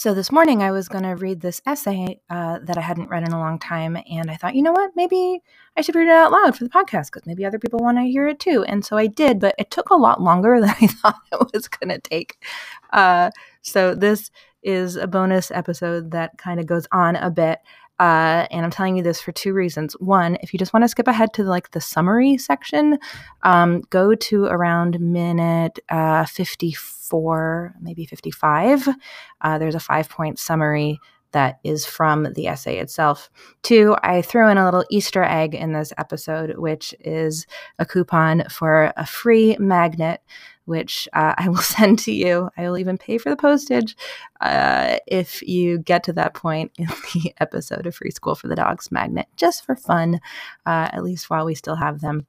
So this morning I was going to read this essay uh, that I hadn't read in a long time, and I thought, you know what, maybe I should read it out loud for the podcast because maybe other people want to hear it too. And so I did, but it took a lot longer than I thought it was going to take. Uh, so this is a bonus episode that kind of goes on a bit. Uh, and I'm telling you this for two reasons. One, if you just want to skip ahead to like the summary section, um, go to around minute uh, 54, maybe 55. Uh, there's a five point summary that is from the essay itself. Two, I threw in a little Easter egg in this episode, which is a coupon for a free magnet which uh, I will send to you. I will even pay for the postage uh, if you get to that point in the episode of Free School for the Dogs Magnet, just for fun, uh, at least while we still have them.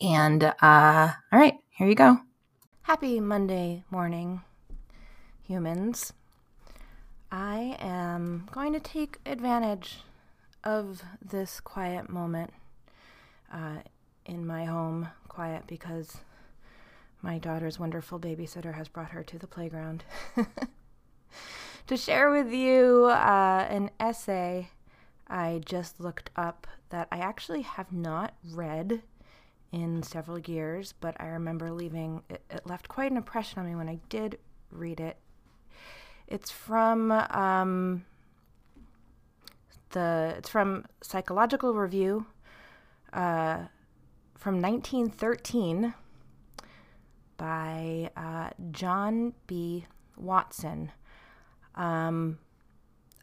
And uh, all right, here you go. Happy Monday morning, humans. I am going to take advantage of this quiet moment uh, in my home. Quiet because my daughter's wonderful babysitter has brought her to the playground to share with you uh, an essay I just looked up that I actually have not read in several years, but I remember leaving it, it left quite an impression on me when I did read it. It's from um, the it's from Psychological Review uh, from 1913 by uh, John B. Watson. Um,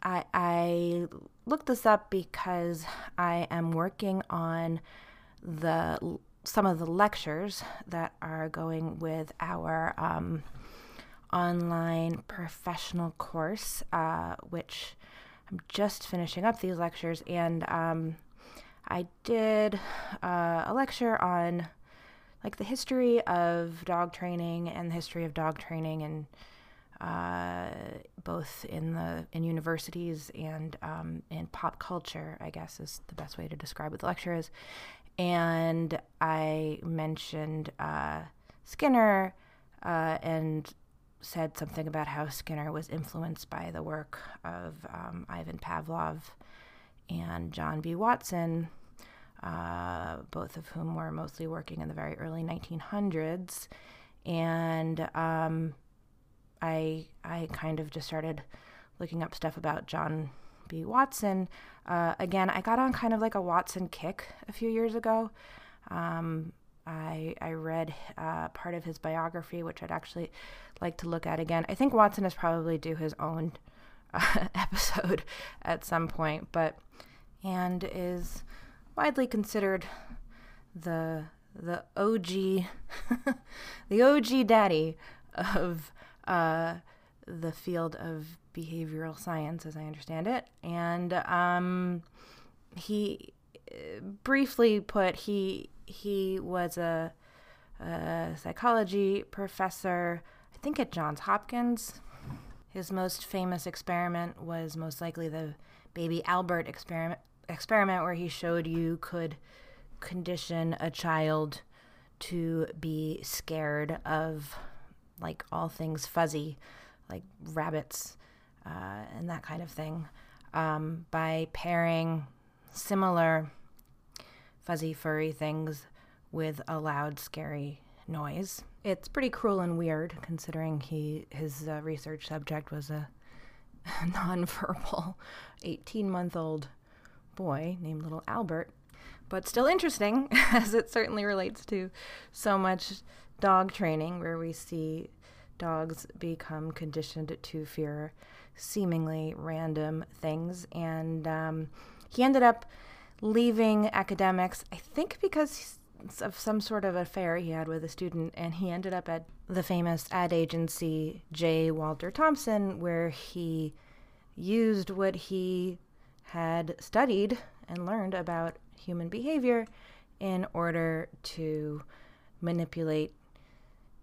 I, I looked this up because I am working on the some of the lectures that are going with our um, online professional course, uh, which I'm just finishing up these lectures, and um, I did uh, a lecture on like the history of dog training and the history of dog training and uh, both in the in universities and um, in pop culture, I guess is the best way to describe what the lecture is. And I mentioned uh, Skinner uh, and said something about how Skinner was influenced by the work of um, Ivan Pavlov and John B. Watson, uh, both of whom were mostly working in the very early 1900s. And um, I, I kind of just started looking up stuff about John B. Watson. Uh, again, I got on kind of like a Watson kick a few years ago. Um, I, I read uh, part of his biography, which I'd actually like to look at again. I think Watson is probably do his own uh, episode at some point, but and is widely considered the the OG the OG daddy of uh, the field of behavioral science, as I understand it. And um, he, briefly put, he he was a, a psychology professor, I think at Johns Hopkins. His most famous experiment was most likely the baby Albert experiment, experiment where he showed you could condition a child to be scared of like all things fuzzy, like rabbits uh, and that kind of thing, um, by pairing similar fuzzy, furry things with a loud, scary noise. It's pretty cruel and weird considering he his uh, research subject was a nonverbal 18 month old boy named Little Albert, but still interesting as it certainly relates to so much dog training where we see dogs become conditioned to fear seemingly random things. And um, he ended up leaving academics, I think because of some sort of affair he had with a student, and he ended up at the famous ad agency J. Walter Thompson, where he used what he had studied and learned about human behavior in order to manipulate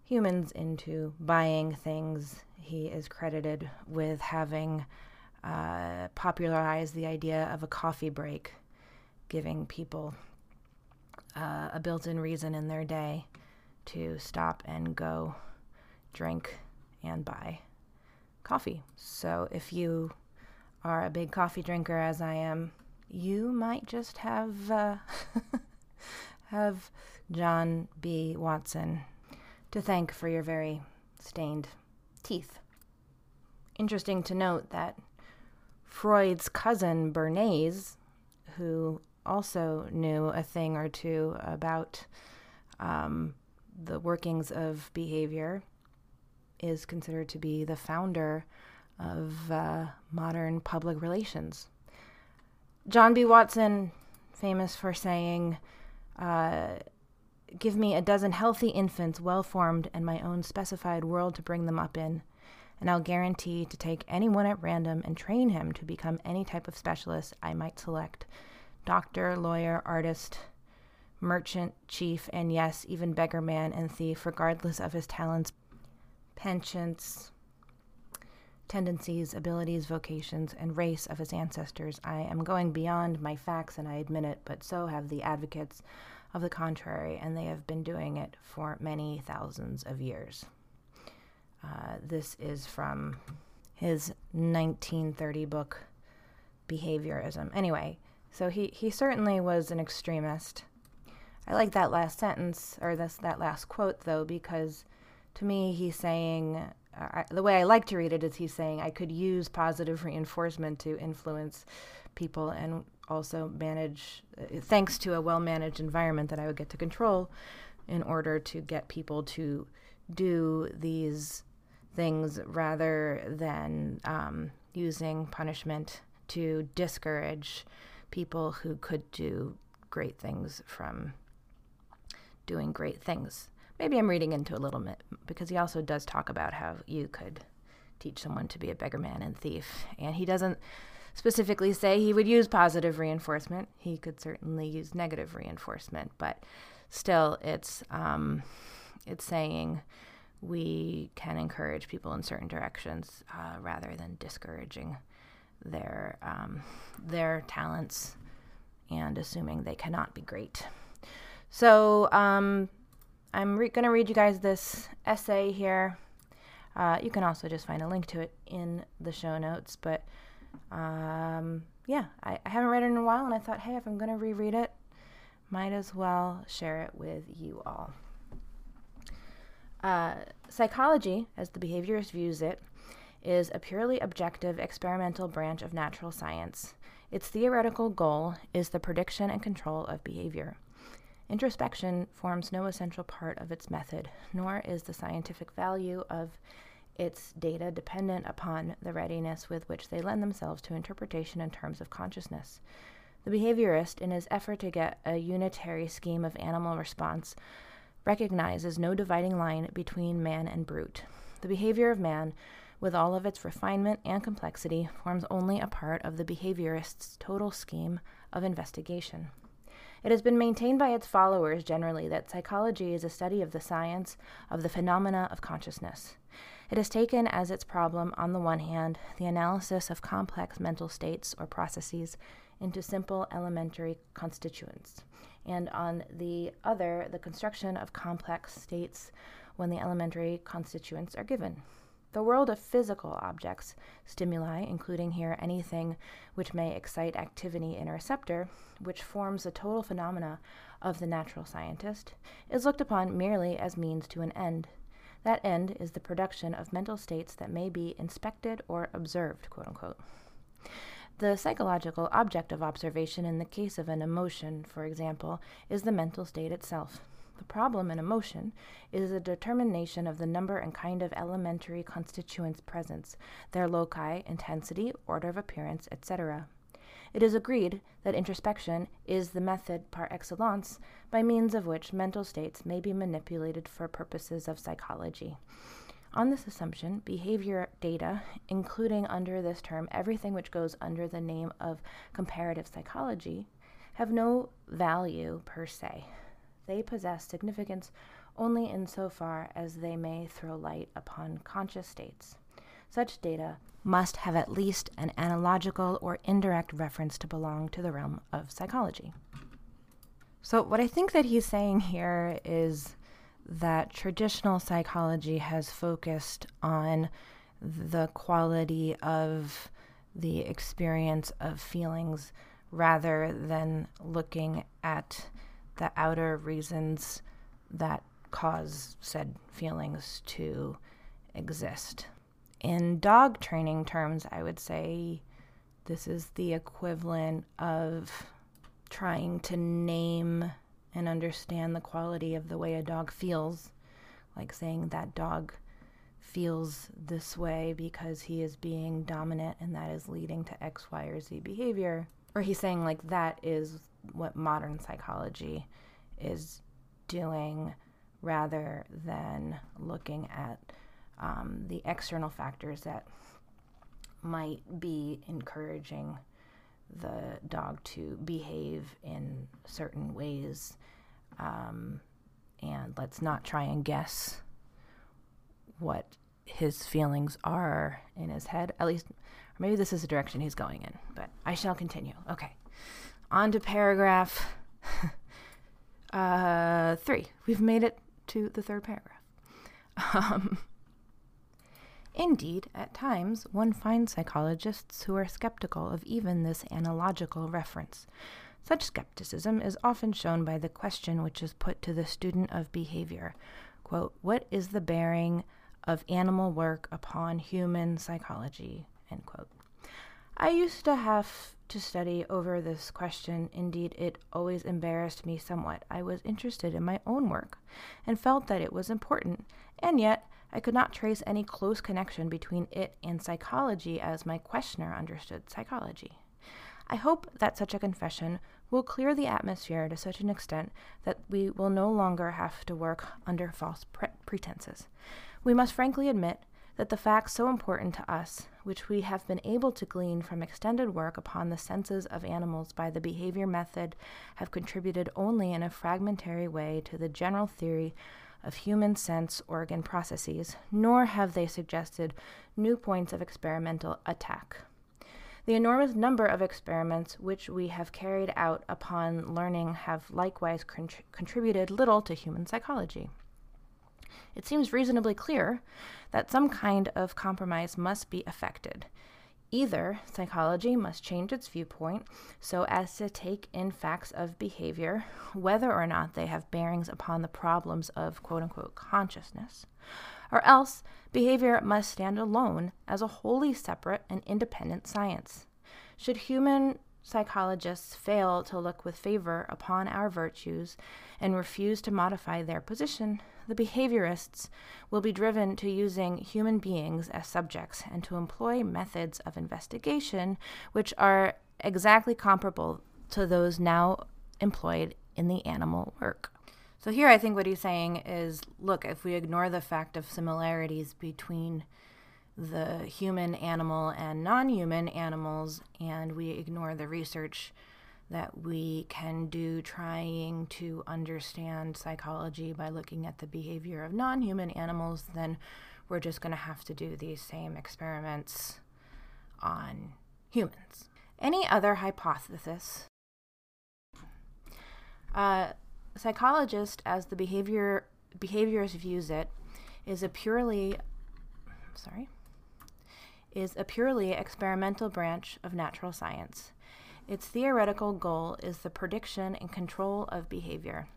humans into buying things. He is credited with having uh, popularized the idea of a coffee break, giving people uh, a built in reason in their day to stop and go drink and buy coffee. So if you are a big coffee drinker, as I am, you might just have uh, have John B. Watson to thank for your very stained teeth. Interesting to note that Freud's cousin Bernays, who also knew a thing or two about um, the workings of behavior, is considered to be the founder of uh, modern public relations. John B. Watson, famous for saying, uh, Give me a dozen healthy infants, well formed, and my own specified world to bring them up in, and I'll guarantee to take anyone at random and train him to become any type of specialist I might select doctor, lawyer, artist, merchant, chief, and yes, even beggar man and thief, regardless of his talents, penchants, tendencies, abilities, vocations, and race of his ancestors. I am going beyond my facts, and I admit it, but so have the advocates of the contrary, and they have been doing it for many thousands of years. Uh, this is from his 1930 book, Behaviorism. Anyway, so he, he certainly was an extremist. I like that last sentence, or this, that last quote, though, because to me he's saying, I, the way I like to read it is he's saying, I could use positive reinforcement to influence people and also manage, uh, thanks to a well managed environment that I would get to control in order to get people to do these things rather than um, using punishment to discourage people who could do great things from doing great things. Maybe I'm reading into a little bit because he also does talk about how you could teach someone to be a beggar man and thief. And he doesn't specifically say he would use positive reinforcement. He could certainly use negative reinforcement, but still, it's um, it's saying we can encourage people in certain directions uh, rather than discouraging their um, their talents and assuming they cannot be great. So um, I'm going to read you guys this essay here. Uh, you can also just find a link to it in the show notes, but um, yeah, I, I haven't read it in a while, and I thought, hey, if I'm going to reread it, might as well share it with you all. Uh, psychology, as the behaviorist views it, is a purely objective experimental branch of natural science. Its theoretical goal is the prediction and control of behavior. Introspection forms no essential part of its method, nor is the scientific value of its data dependent upon the readiness with which they lend themselves to interpretation in terms of consciousness. The behaviorist, in his effort to get a unitary scheme of animal response, recognizes no dividing line between man and brute. The behavior of man, with all of its refinement and complexity, forms only a part of the behaviorist's total scheme of investigation. It has been maintained by its followers generally that psychology is a study of the science of the phenomena of consciousness. It has taken as its problem, on the one hand, the analysis of complex mental states or processes into simple elementary constituents, and on the other, the construction of complex states when the elementary constituents are given. The world of physical objects, stimuli, including here anything which may excite activity in a receptor, which forms the total phenomena of the natural scientist, is looked upon merely as means to an end. That end is the production of mental states that may be inspected or observed, quote unquote. The psychological object of observation in the case of an emotion, for example, is the mental state itself. The problem in emotion is a determination of the number and kind of elementary constituents present, their loci, intensity, order of appearance, etc. It is agreed that introspection is the method par excellence by means of which mental states may be manipulated for purposes of psychology. On this assumption, behavior data, including under this term everything which goes under the name of comparative psychology, have no value per se. They possess significance only insofar as they may throw light upon conscious states. Such data must have at least an analogical or indirect reference to belong to the realm of psychology. So, what I think that he's saying here is that traditional psychology has focused on the quality of the experience of feelings rather than looking at the outer reasons that cause said feelings to exist. In dog training terms, I would say this is the equivalent of trying to name and understand the quality of the way a dog feels, like saying that dog feels this way because he is being dominant and that is leading to X, Y, or Z behavior. Or he's saying, like, that is what modern psychology is doing rather than looking at um, the external factors that might be encouraging the dog to behave in certain ways. Um, and let's not try and guess what his feelings are in his head. At least, or maybe this is the direction he's going in, but I shall continue. Okay. On to paragraph uh, three. We've made it to the third paragraph. Um, Indeed, at times one finds psychologists who are skeptical of even this analogical reference. Such skepticism is often shown by the question which is put to the student of behavior quote, What is the bearing of animal work upon human psychology? End quote. I used to have to study over this question. Indeed, it always embarrassed me somewhat. I was interested in my own work and felt that it was important, and yet I could not trace any close connection between it and psychology as my questioner understood psychology. I hope that such a confession will clear the atmosphere to such an extent that we will no longer have to work under false pre- pretenses. We must frankly admit that the facts so important to us, which we have been able to glean from extended work upon the senses of animals by the behavior method, have contributed only in a fragmentary way to the general theory of human sense organ processes, nor have they suggested new points of experimental attack. The enormous number of experiments which we have carried out upon learning have likewise contributed little to human psychology. It seems reasonably clear that some kind of compromise must be effected, Either psychology must change its viewpoint so as to take in facts of behavior, whether or not they have bearings upon the problems of quote unquote consciousness, or else behavior must stand alone as a wholly separate and independent science. Should human psychologists fail to look with favor upon our virtues and refuse to modify their position, the behaviorists will be driven to using human beings as subjects and to employ methods of investigation which are exactly comparable to those now employed in the animal work. So, here I think what he's saying is look, if we ignore the fact of similarities between the human animal and non human animals and we ignore the research that we can do trying to understand psychology by looking at the behavior of non human animals, then we're just going to have to do these same experiments on humans. Any other hypothesis? Uh, psychologist, as the behavior behaviorist views it, is a purely sorry is a purely experimental branch of natural science. Its theoretical goal is the prediction and control of behavior.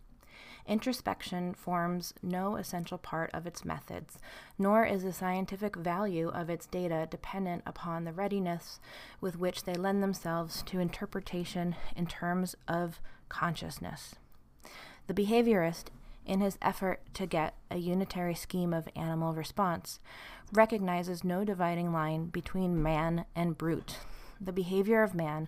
Introspection forms no essential part of its methods, nor is the scientific value of its data dependent upon the readiness with which they lend themselves to interpretation in terms of consciousness. The behaviorist, in his effort to get a unitary scheme of animal response, recognizes no dividing line between man and brute. The behavior of man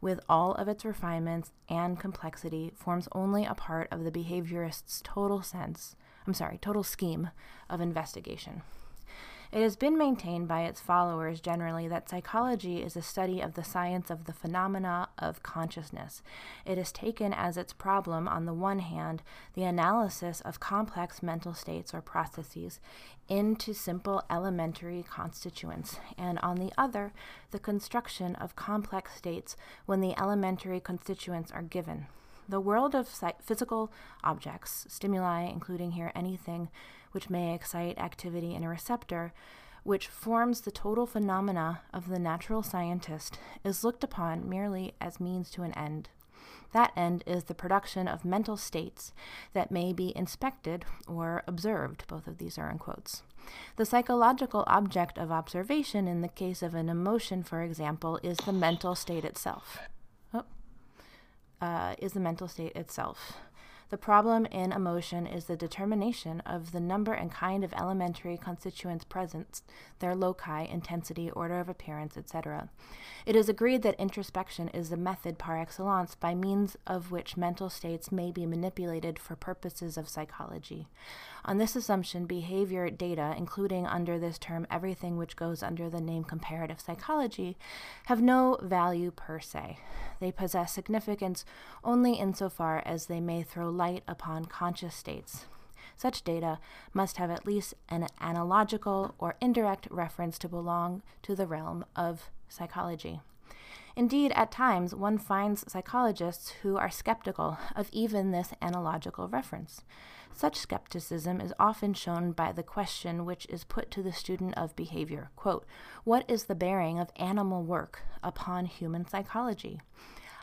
with all of its refinements and complexity, forms only a part of the behaviorist's total sense, I'm sorry, total scheme of investigation. It has been maintained by its followers generally that psychology is a study of the science of the phenomena of consciousness. It has taken as its problem, on the one hand, the analysis of complex mental states or processes into simple elementary constituents, and on the other, the construction of complex states when the elementary constituents are given. The world of physical objects, stimuli, including here anything which may excite activity in a receptor, which forms the total phenomena of the natural scientist, is looked upon merely as means to an end. That end is the production of mental states that may be inspected or observed. Both of these are in quotes. The psychological object of observation in the case of an emotion, for example, is the mental state itself. Oh, uh, is the mental state itself. The problem in emotion is the determination of the number and kind of elementary constituents present, their loci, intensity, order of appearance, etc. It is agreed that introspection is the method par excellence by means of which mental states may be manipulated for purposes of psychology. On this assumption, behavior data, including under this term everything which goes under the name comparative psychology, have no value per se. They possess significance only insofar as they may throw light upon conscious states. Such data must have at least an analogical or indirect reference to belong to the realm of psychology. Indeed, at times one finds psychologists who are skeptical of even this analogical reference. Such skepticism is often shown by the question which is put to the student of behavior quote, What is the bearing of animal work upon human psychology?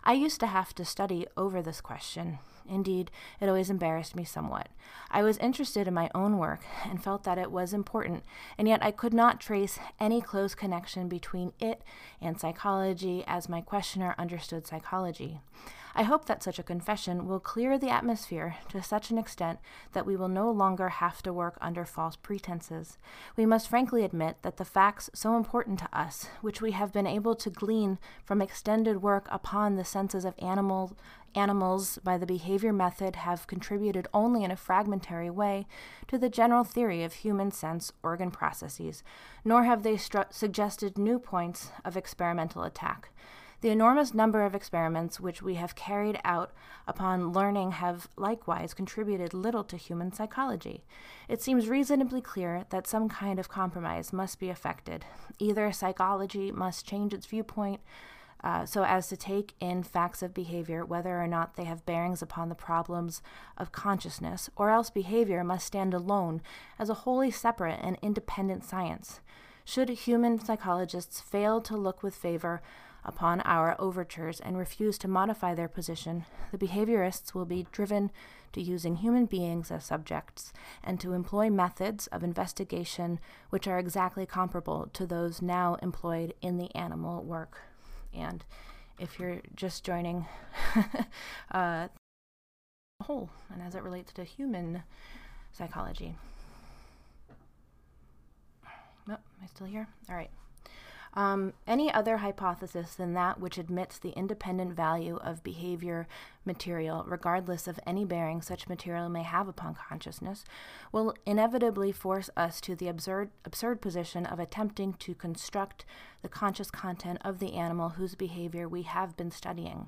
I used to have to study over this question. Indeed, it always embarrassed me somewhat. I was interested in my own work and felt that it was important, and yet I could not trace any close connection between it and psychology as my questioner understood psychology. I hope that such a confession will clear the atmosphere to such an extent that we will no longer have to work under false pretenses. We must frankly admit that the facts so important to us, which we have been able to glean from extended work upon the senses of animals, animals by the behavior method, have contributed only in a fragmentary way to the general theory of human sense organ processes, nor have they stru- suggested new points of experimental attack. The enormous number of experiments which we have carried out upon learning have likewise contributed little to human psychology. It seems reasonably clear that some kind of compromise must be effected. Either psychology must change its viewpoint uh, so as to take in facts of behavior, whether or not they have bearings upon the problems of consciousness, or else behavior must stand alone as a wholly separate and independent science. Should human psychologists fail to look with favor upon our overtures and refuse to modify their position, the behaviorists will be driven to using human beings as subjects and to employ methods of investigation which are exactly comparable to those now employed in the animal work. And if you're just joining uh, whole and as it relates to human psychology. Oh, am I still here? All right. Um, any other hypothesis than that which admits the independent value of behavior material, regardless of any bearing such material may have upon consciousness, will inevitably force us to the absurd, absurd position of attempting to construct the conscious content of the animal whose behavior we have been studying.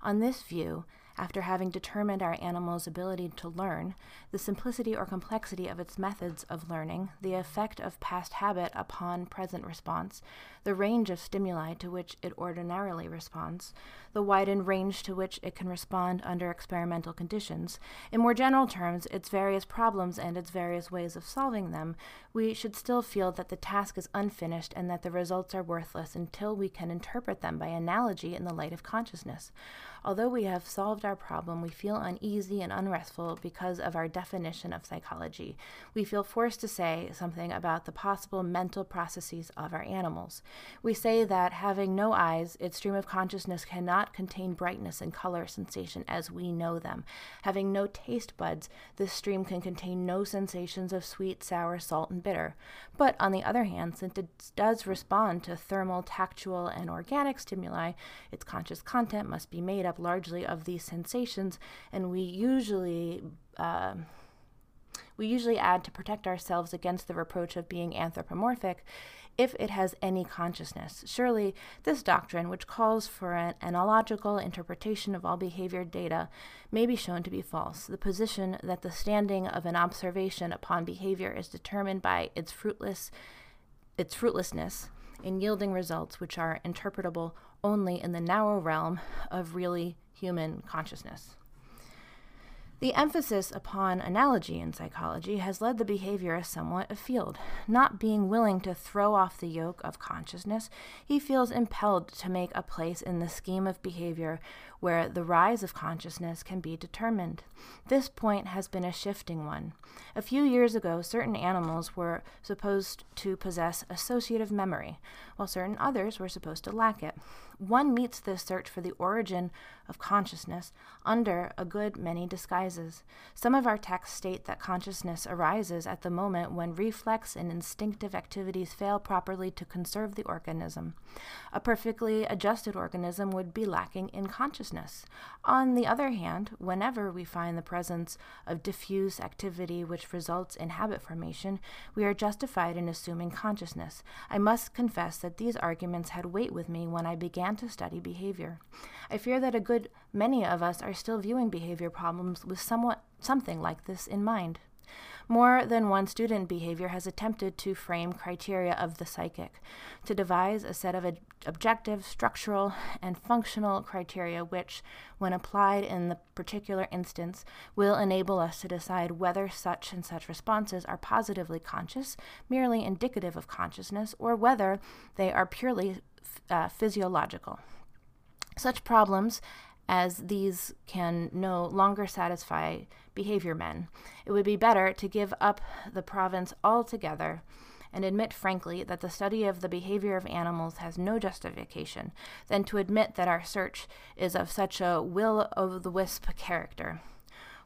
On this view, after having determined our animal's ability to learn, the simplicity or complexity of its methods of learning, the effect of past habit upon present response, the range of stimuli to which it ordinarily responds, the widened range to which it can respond under experimental conditions, in more general terms, its various problems and its various ways of solving them, we should still feel that the task is unfinished and that the results are worthless until we can interpret them by analogy in the light of consciousness. Although we have solved our problem, we feel uneasy and unrestful because of our definition of psychology. We feel forced to say something about the possible mental processes of our animals. We say that having no eyes, its stream of consciousness cannot contain brightness and color sensation as we know them. Having no taste buds, this stream can contain no sensations of sweet, sour, salt, and bitter. But on the other hand, since it does respond to thermal, tactual, and organic stimuli, its conscious content must be made up largely of these sensations, and we usually uh, we usually add to protect ourselves against the reproach of being anthropomorphic if it has any consciousness. Surely, this doctrine, which calls for an analogical interpretation of all behavior data, may be shown to be false. The position that the standing of an observation upon behavior is determined by its fruitless its fruitlessness in yielding results which are interpretable only in the narrow realm of really human consciousness. The emphasis upon analogy in psychology has led the behaviorist somewhat afield. Not being willing to throw off the yoke of consciousness, he feels impelled to make a place in the scheme of behavior where the rise of consciousness can be determined. This point has been a shifting one. A few years ago, certain animals were supposed to possess associative memory, while certain others were supposed to lack it. One meets this search for the origin of consciousness under a good many disguises. Some of our texts state that consciousness arises at the moment when reflex and instinctive activities fail properly to conserve the organism. A perfectly adjusted organism would be lacking in consciousness. On the other hand, whenever we find the presence of diffuse activity which results in habit formation, we are justified in assuming consciousness. I must confess that these arguments had weight with me when I began to study behavior. I fear that a good many of us are still viewing behavior problems with somewhat something like this in mind. More than one student behavior has attempted to frame criteria of the psychic, to devise a set of ad- objective, structural, and functional criteria which, when applied in the particular instance, will enable us to decide whether such and such responses are positively conscious, merely indicative of consciousness, or whether they are purely uh, physiological. Such problems as these can no longer satisfy behavior men. It would be better to give up the province altogether and admit frankly that the study of the behavior of animals has no justification than to admit that our search is of such a will o' the wisp character.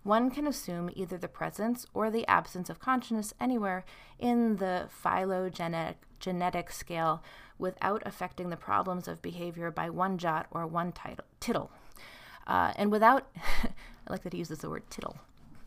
One can assume either the presence or the absence of consciousness anywhere in the phylogenetic genetic scale without affecting the problems of behavior by one jot or one title, tittle. Uh, and without, I like that he uses the word tittle,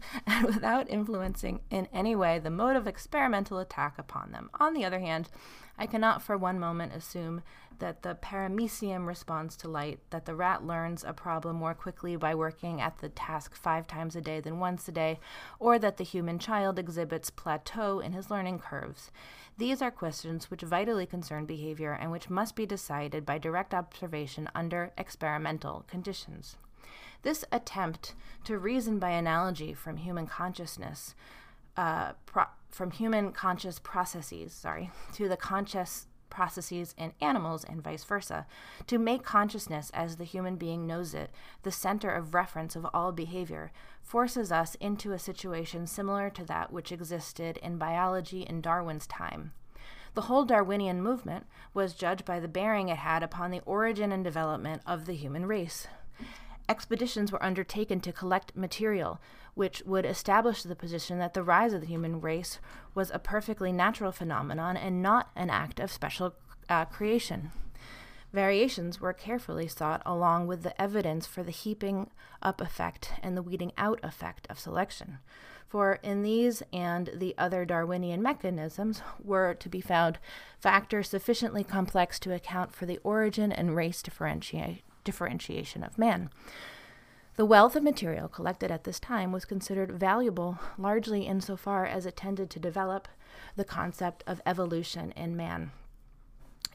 and without influencing in any way the mode of experimental attack upon them. On the other hand, I cannot for one moment assume that the paramecium responds to light, that the rat learns a problem more quickly by working at the task five times a day than once a day, or that the human child exhibits plateau in his learning curves. These are questions which vitally concern behavior and which must be decided by direct observation under experimental conditions. This attempt to reason by analogy from human consciousness uh, pro- from human conscious processes, sorry, to the conscious processes in animals and vice versa, to make consciousness as the human being knows it the center of reference of all behavior, forces us into a situation similar to that which existed in biology in Darwin's time. The whole Darwinian movement was judged by the bearing it had upon the origin and development of the human race. Expeditions were undertaken to collect material which would establish the position that the rise of the human race was a perfectly natural phenomenon and not an act of special uh, creation. Variations were carefully sought along with the evidence for the heaping up effect and the weeding out effect of selection. For in these and the other Darwinian mechanisms were to be found factors sufficiently complex to account for the origin and race differenti- differentiation of man. The wealth of material collected at this time was considered valuable largely insofar as it tended to develop the concept of evolution in man.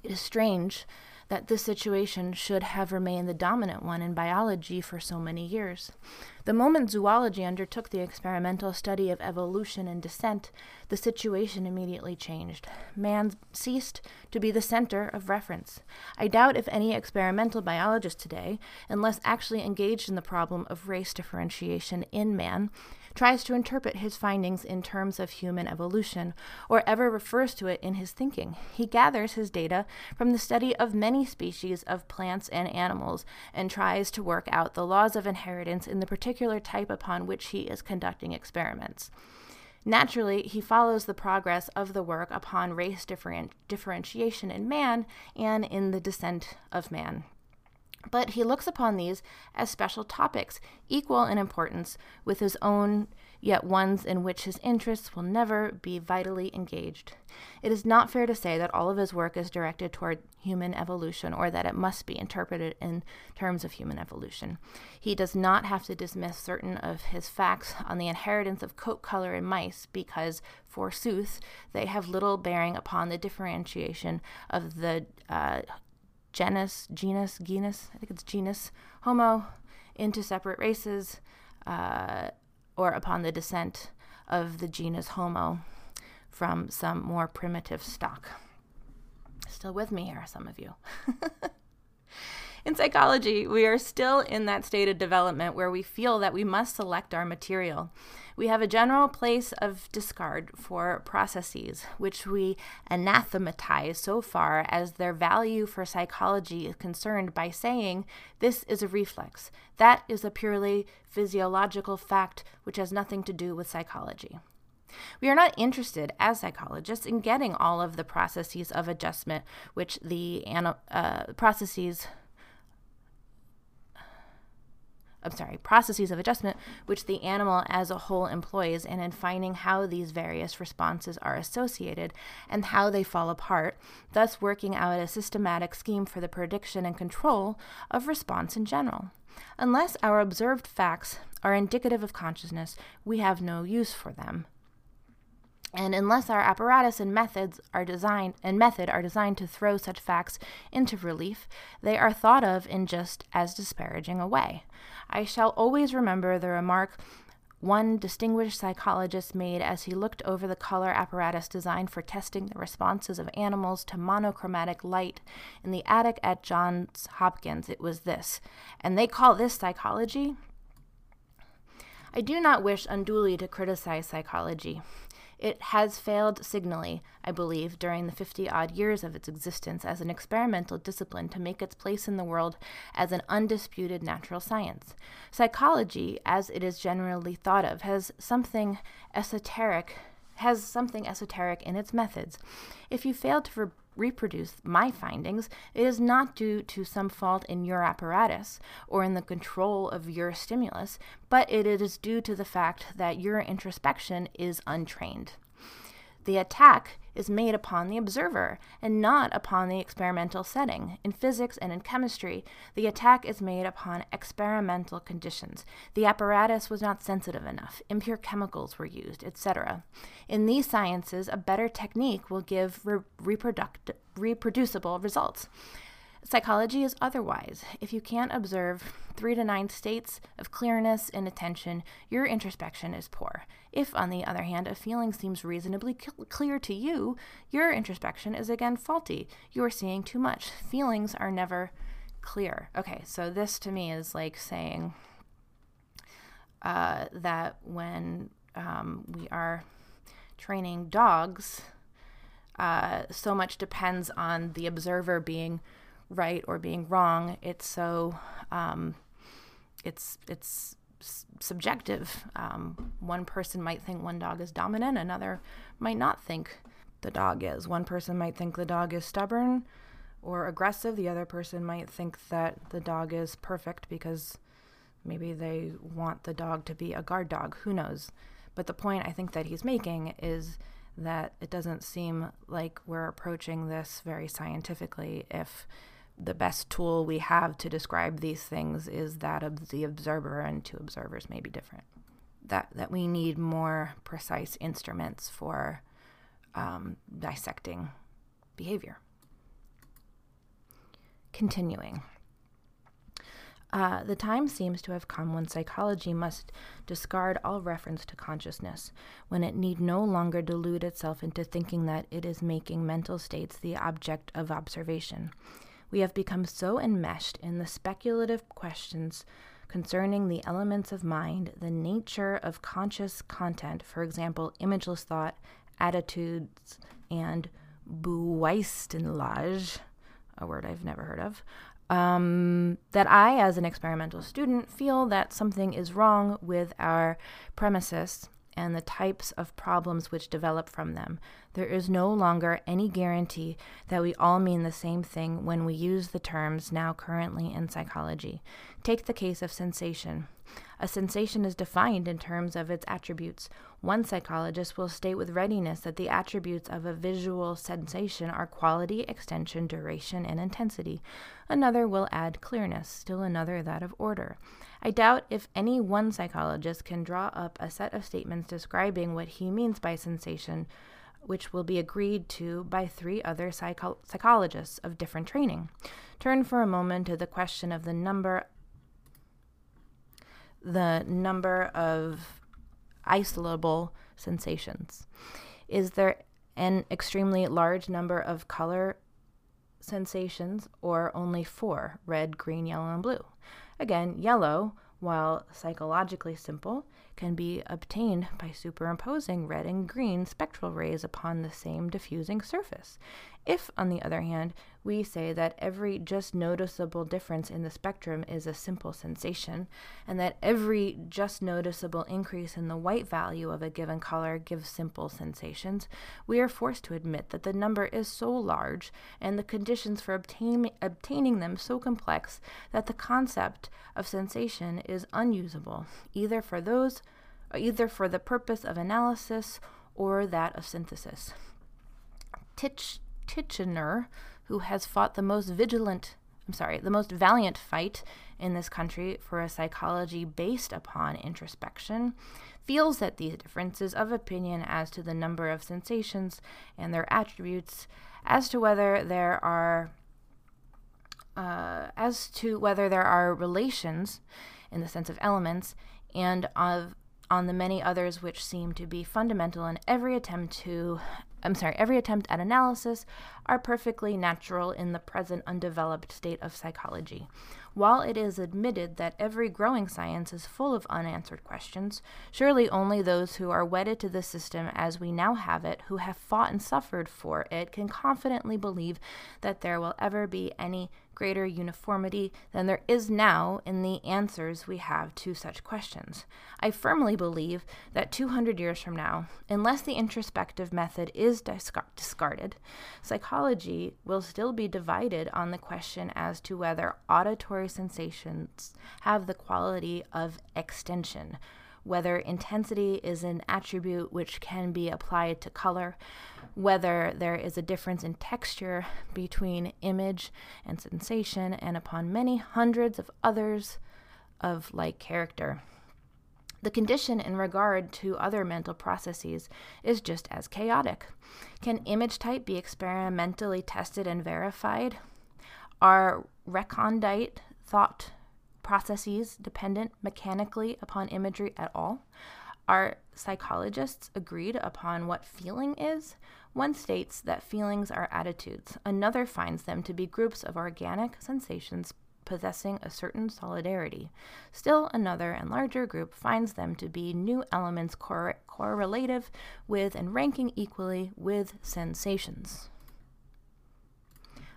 It is strange that this situation should have remained the dominant one in biology for so many years. The moment zoology undertook the experimental study of evolution and descent, the situation immediately changed. Man ceased to be the center of reference. I doubt if any experimental biologist today, unless actually engaged in the problem of race differentiation in man, tries to interpret his findings in terms of human evolution, or ever refers to it in his thinking. He gathers his data from the study of many species of plants and animals and tries to work out the laws of inheritance in the particular type upon which he is conducting experiments. Naturally, he follows the progress of the work upon race different, differentiation in man and in the descent of man. But he looks upon these as special topics, equal in importance with his own, yet ones in which his interests will never be vitally engaged. It is not fair to say that all of his work is directed toward human evolution or that it must be interpreted in terms of human evolution. He does not have to dismiss certain of his facts on the inheritance of coat color in mice because, forsooth, they have little bearing upon the differentiation of the uh, genus, genus, genus, I think it's genus, Homo, into separate races, uh, or upon the descent of the genus Homo from some more primitive stock. Still with me here, some of you. in psychology, we are still in that state of development where we feel that we must select our material. We have a general place of discard for processes, which we anathematize so far as their value for psychology is concerned by saying this is a reflex. That is a purely physiological fact which has nothing to do with psychology. We are not interested, as psychologists, in getting all of the processes of adjustment which the uh, processes I'm sorry, processes of adjustment which the animal as a whole employs, and in finding how these various responses are associated and how they fall apart, thus working out a systematic scheme for the prediction and control of response in general. Unless our observed facts are indicative of consciousness, we have no use for them. And unless our apparatus and methods are designed and method are designed to throw such facts into relief, they are thought of in just as disparaging a way. I shall always remember the remark one distinguished psychologist made as he looked over the color apparatus designed for testing the responses of animals to monochromatic light in the attic at Johns Hopkins. It was this, and they call this psychology. I do not wish unduly to criticize psychology. It has failed signally, I believe, during the 50 odd years of its existence as an experimental discipline to make its place in the world as an undisputed natural science. Psychology, as it is generally thought of, has something esoteric has something esoteric in its methods. If you fail to reproduce my findings, it is not due to some fault in your apparatus or in the control of your stimulus, but it is due to the fact that your introspection is untrained. The attack is made upon the observer and not upon the experimental setting. In physics and in chemistry, the attack is made upon experimental conditions. The apparatus was not sensitive enough, impure chemicals were used, etc. In these sciences, a better technique will give re- reproduct- reproducible results. Psychology is otherwise. If you can't observe three to nine states of clearness and attention, your introspection is poor. If, on the other hand, a feeling seems reasonably clear to you, your introspection is again faulty. You are seeing too much. Feelings are never clear. Okay, so this to me is like saying uh, that when um, we are training dogs, uh, so much depends on the observer being right or being wrong. It's so um, it's it's subjective. Um, one person might think one dog is dominant, another might not think the dog is. One person might think the dog is stubborn or aggressive. The other person might think that the dog is perfect because maybe they want the dog to be a guard dog. Who knows? But the point I think that he's making is that it doesn't seem like we're approaching this very scientifically if the best tool we have to describe these things is that of the observer, and two observers may be different. That, that we need more precise instruments for um, dissecting behavior. Continuing. Uh, the time seems to have come when psychology must discard all reference to consciousness, when it need no longer delude itself into thinking that it is making mental states the object of observation. We have become so enmeshed in the speculative questions concerning the elements of mind, the nature of conscious content, for example, imageless thought, attitudes, and Beweistenlage, a word I've never heard of, um, that I, as an experimental student, feel that something is wrong with our premises and the types of problems which develop from them. There is no longer any guarantee that we all mean the same thing when we use the terms now currently in psychology. Take the case of sensation. A sensation is defined in terms of its attributes. One psychologist will state with readiness that the attributes of a visual sensation are quality, extension, duration, and intensity. Another will add clearness, still another that of order. I doubt if any one psychologist can draw up a set of statements describing what he means by sensation, which will be agreed to by three other psycho- psychologists of different training. Turn for a moment to the question of the number the number of isolable sensations? Is there an extremely large number of color sensations or only four red, green, yellow, and blue? Again, yellow, while psychologically simple, can be obtained by superimposing red and green spectral rays upon the same diffusing surface. If, on the other hand, we say that every just noticeable difference in the spectrum is a simple sensation, and that every just noticeable increase in the white value of a given color gives simple sensations, we are forced to admit that the number is so large and the conditions for obtain- obtaining them so complex that the concept of sensation is unusable, either for those either for the purpose of analysis or that of synthesis. Titch Titchener, who has fought the most vigilant, I'm sorry, the most valiant fight in this country for a psychology based upon introspection, feels that these differences of opinion as to the number of sensations and their attributes, as to whether there are uh, as to whether there are relations in the sense of elements and of on the many others which seem to be fundamental in every attempt to I'm sorry, every attempt at analysis are perfectly natural in the present undeveloped state of psychology. While it is admitted that every growing science is full of unanswered questions, surely only those who are wedded to the system as we now have it, who have fought and suffered for it, can confidently believe that there will ever be any greater uniformity than there is now in the answers we have to such questions. I firmly believe that 200 years from now, unless the introspective method is discarded, psychology will still be divided on the question as to whether auditory sensations have the quality of extension whether intensity is an attribute which can be applied to color, whether there is a difference in texture between image and sensation, and upon many hundreds of others of like character. The condition in regard to other mental processes is just as chaotic. Can image type be experimentally tested and verified? Are recondite thought processes dependent mechanically upon imagery at all? Are psychologists agreed upon what feeling is? One states that feelings are attitudes, another finds them to be groups of organic sensations possessing a certain solidarity. Still another and larger group finds them to be new elements cor- correlative with and ranking equally with sensations.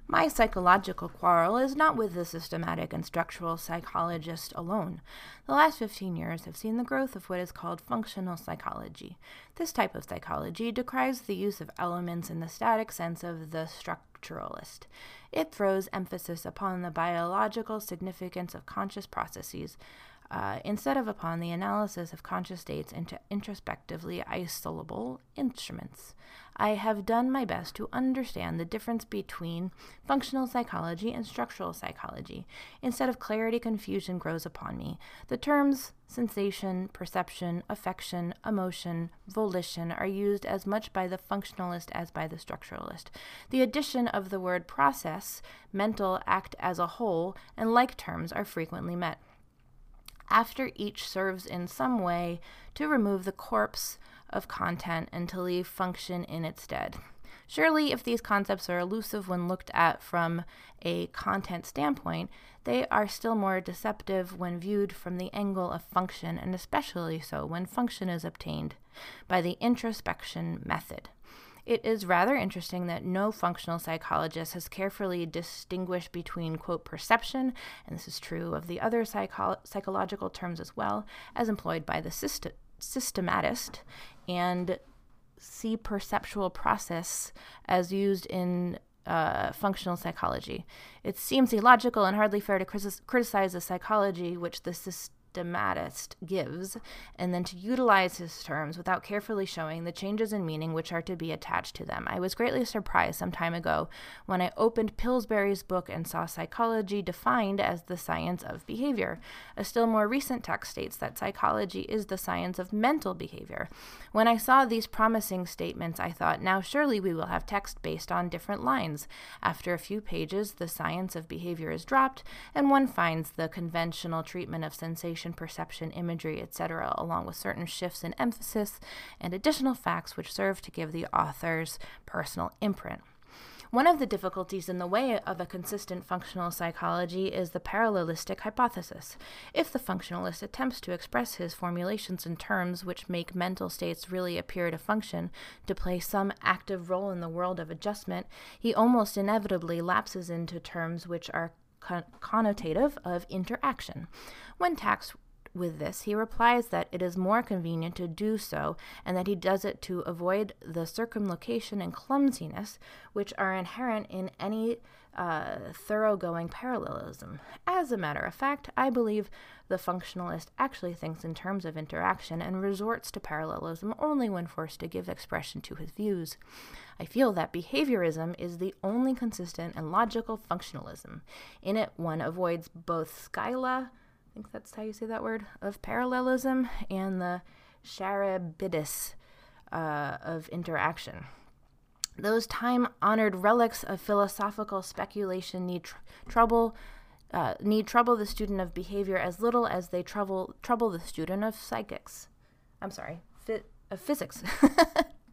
My psychological quarrel is not with the systematic and structural psychologist alone. The last 15 years have seen the growth of what is called functional psychology. This type of psychology decries the use of elements in the static sense of the structuralist. It throws emphasis upon the biological significance of conscious processes, uh, instead of upon the analysis of conscious states into introspectively isolable instruments. I have done my best to understand the difference between functional psychology and structural psychology. Instead of clarity, confusion grows upon me. The terms sensation, perception, affection, emotion, volition are used as much by the functionalist as by the structuralist. The addition of the word process, mental, act as a whole, and like terms are frequently met after each serves in some way to remove the corpse of content and to leave function in its stead. Surely, if these concepts are elusive when looked at from a content standpoint, they are still more deceptive when viewed from the angle of function, and especially so when function is obtained by the introspection method. It is rather interesting that no functional psychologist has carefully distinguished between, quote, perception, and this is true of the other psycho- psychological terms as well, as employed by the syst- systematist, and see perceptual process as used in uh, functional psychology. It seems illogical and hardly fair to criticize a psychology which the systematist gives, and then to utilize his terms without carefully showing the changes in meaning which are to be attached to them. I was greatly surprised some time ago when I opened Pillsbury's book and saw psychology defined as the science of behavior. A still more recent text states that psychology is the science of mental behavior. When I saw these promising statements, I thought, now surely we will have text based on different lines. After a few pages, the science of behavior is dropped, and one finds the conventional treatment of sensation perception, imagery, etc., along with certain shifts in emphasis and additional facts which serve to give the author's personal imprint. One of the difficulties in the way of a consistent functional psychology is the parallelistic hypothesis. If the functionalist attempts to express his formulations in terms which make mental states really appear to function, to play some active role in the world of adjustment, he almost inevitably lapses into terms which are connotative of interaction. When taxed with this, he replies that it is more convenient to do so, and that he does it to avoid the circumlocution and clumsiness which are inherent in any uh, thoroughgoing parallelism. As a matter of fact, I believe the functionalist actually thinks in terms of interaction and resorts to parallelism only when forced to give expression to his views. I feel that behaviorism is the only consistent and logical functionalism. In it, one avoids both Scylla—I think that's how you say that word, of parallelism and the charybdis uh, of interaction. Those time honored relics of philosophical speculation need tr- trouble. Uh, need trouble the student of behavior as little as they trouble trouble the student of psychics. I'm sorry, fi- of physics.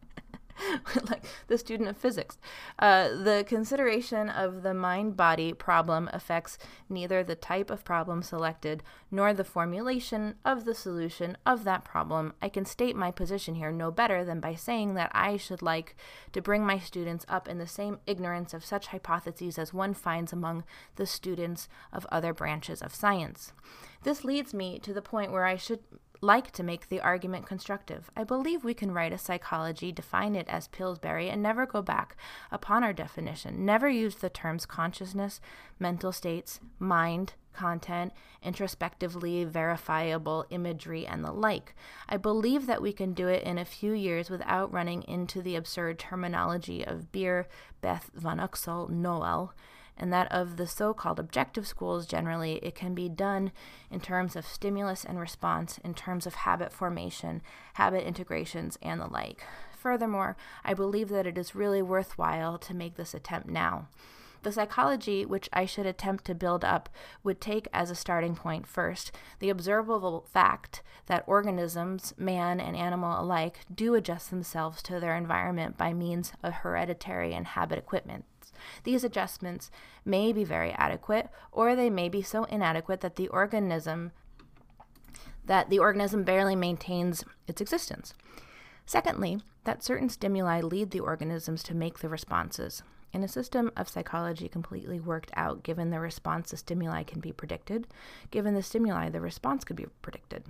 like the student of physics. Uh, the consideration of the mind body problem affects neither the type of problem selected nor the formulation of the solution of that problem. I can state my position here no better than by saying that I should like to bring my students up in the same ignorance of such hypotheses as one finds among the students of other branches of science. This leads me to the point where I should like to make the argument constructive. I believe we can write a psychology, define it as Pillsbury, and never go back upon our definition, never use the terms consciousness, mental states, mind, content, introspectively verifiable imagery, and the like. I believe that we can do it in a few years without running into the absurd terminology of Beer, Bethe, von Uexküll, Nuel and that of the so called objective schools generally, it can be done in terms of stimulus and response, in terms of habit formation, habit integrations, and the like. Furthermore, I believe that it is really worthwhile to make this attempt now. The psychology which I should attempt to build up would take as a starting point first the observable fact that organisms, man and animal alike, do adjust themselves to their environment by means of hereditary and habit equipment. These adjustments may be very adequate, or they may be so inadequate that the organism that the organism barely maintains its existence. Secondly, that certain stimuli lead the organisms to make the responses. In a system of psychology completely worked out, given the response, the stimuli can be predicted. Given the stimuli, the response could be predicted.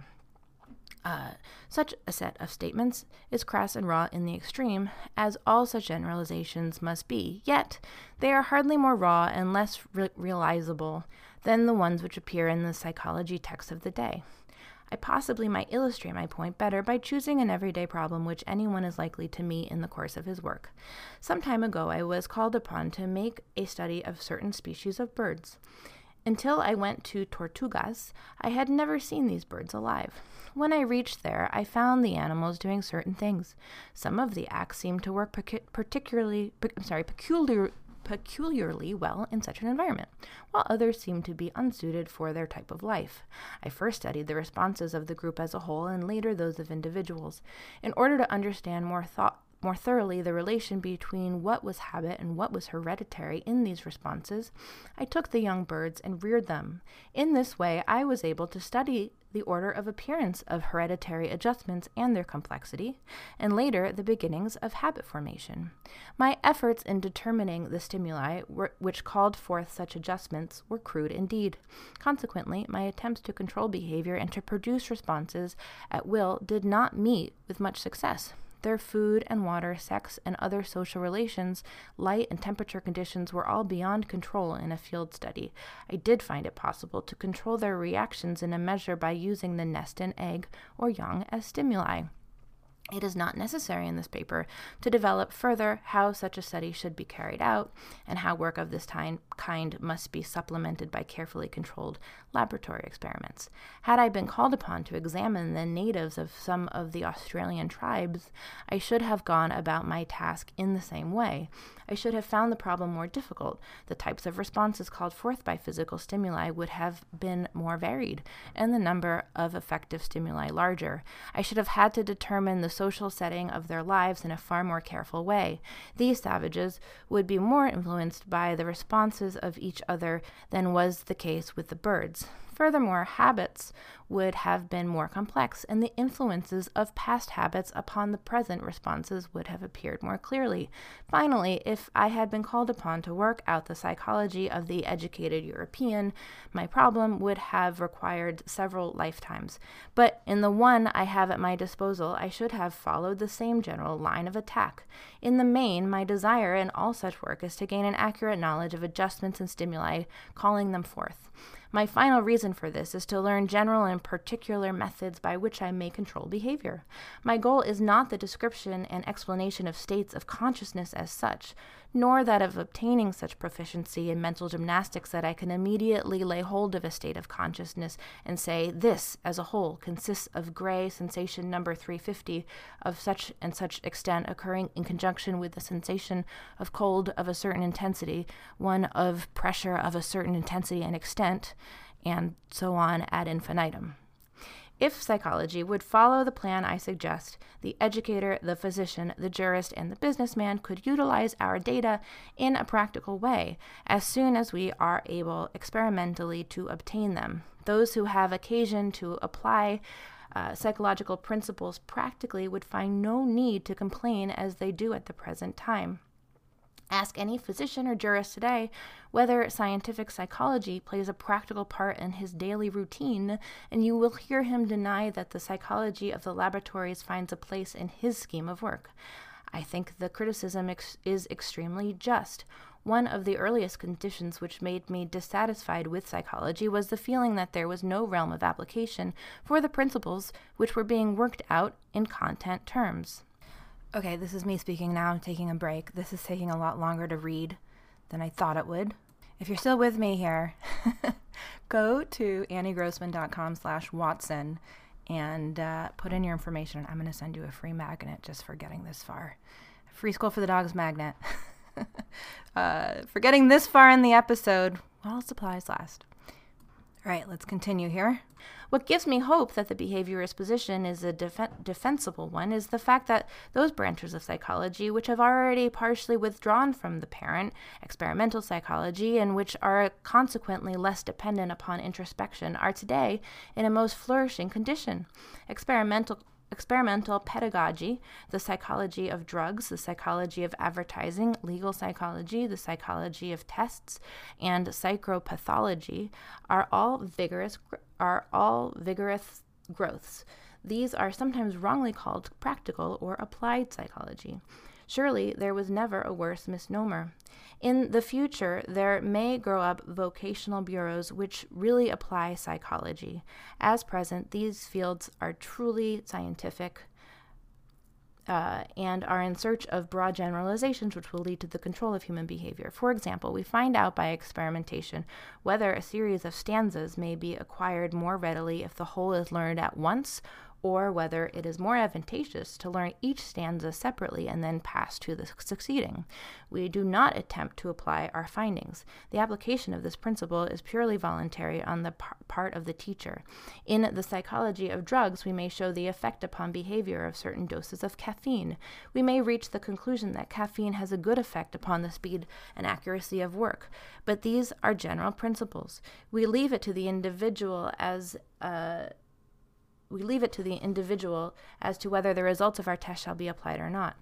Uh, such a set of statements is crass and raw in the extreme, as all such generalizations must be, yet they are hardly more raw and less re- realizable than the ones which appear in the psychology texts of the day. I possibly might illustrate my point better by choosing an everyday problem which anyone is likely to meet in the course of his work. Some time ago, I was called upon to make a study of certain species of birds. Until I went to Tortugas, I had never seen these birds alive. When I reached there, I found the animals doing certain things. Some of the acts seemed to work particularly, sorry, peculiar, peculiarly well in such an environment, while others seemed to be unsuited for their type of life. I first studied the responses of the group as a whole and later those of individuals. In order to understand more thought more thoroughly the relation between what was habit and what was hereditary in these responses, I took the young birds and reared them. In this way, I was able to study the order of appearance of hereditary adjustments and their complexity, and later the beginnings of habit formation. My efforts in determining the stimuli were, which called forth such adjustments were crude indeed. Consequently, my attempts to control behavior and to produce responses at will did not meet with much success their food and water, sex, and other social relations, light and temperature conditions were all beyond control in a field study. I did find it possible to control their reactions in a measure by using the nest and egg or young as stimuli. It is not necessary in this paper to develop further how such a study should be carried out and how work of this kind must be supplemented by carefully controlled laboratory experiments. Had I been called upon to examine the natives of some of the Australian tribes, I should have gone about my task in the same way. I should have found the problem more difficult. The types of responses called forth by physical stimuli would have been more varied, and the number of effective stimuli larger. I should have had to determine the social setting of their lives in a far more careful way. These savages would be more influenced by the responses of each other than was the case with the birds. Furthermore, habits would have been more complex, and the influences of past habits upon the present responses would have appeared more clearly. Finally, if I had been called upon to work out the psychology of the educated European, my problem would have required several lifetimes. But in the one I have at my disposal, I should have followed the same general line of attack. In the main, my desire in all such work is to gain an accurate knowledge of adjustments and stimuli, calling them forth. My final reason for this is to learn general and particular methods by which I may control behavior. My goal is not the description and explanation of states of consciousness as such, nor that of obtaining such proficiency in mental gymnastics that I can immediately lay hold of a state of consciousness and say, this, as a whole, consists of gray sensation number 350 of such and such extent occurring in conjunction with the sensation of cold of a certain intensity, one of pressure of a certain intensity and extent, and so on ad infinitum. If psychology would follow the plan I suggest, the educator, the physician, the jurist, and the businessman could utilize our data in a practical way as soon as we are able experimentally to obtain them. Those who have occasion to apply uh, psychological principles practically would find no need to complain as they do at the present time. Ask any physician or jurist today whether scientific psychology plays a practical part in his daily routine, and you will hear him deny that the psychology of the laboratories finds a place in his scheme of work. I think the criticism ex- is extremely just. One of the earliest conditions which made me dissatisfied with psychology was the feeling that there was no realm of application for the principles which were being worked out in content terms. Okay, this is me speaking now. Taking a break. This is taking a lot longer to read than I thought it would. If you're still with me here, go to anniegrossman.com slash Watson and uh, put in your information. I'm going to send you a free magnet just for getting this far. Free School for the Dogs magnet. uh, for getting this far in the episode while supplies last. Right, let's continue here. What gives me hope that the behaviorist position is a def- defensible one is the fact that those branches of psychology which have already partially withdrawn from the parent, experimental psychology, and which are consequently less dependent upon introspection, are today in a most flourishing condition. Experimental experimental pedagogy, the psychology of drugs, the psychology of advertising, legal psychology, the psychology of tests, and psychopathology are all vigorous are all vigorous growths. These are sometimes wrongly called practical or applied psychology. Surely there was never a worse misnomer. In the future, there may grow up vocational bureaus which really apply psychology. As present, these fields are truly scientific. Uh, and are in search of broad generalizations which will lead to the control of human behavior. For example, we find out by experimentation whether a series of stanzas may be acquired more readily if the whole is learned at once or whether it is more advantageous to learn each stanza separately and then pass to the succeeding. We do not attempt to apply our findings. The application of this principle is purely voluntary on the par- part of the teacher. In the psychology of drugs, we may show the effect upon behavior of certain doses of caffeine. We may reach the conclusion that caffeine has a good effect upon the speed and accuracy of work, but these are general principles. We leave it to the individual as uh, we leave it to the individual as to whether the results of our test shall be applied or not.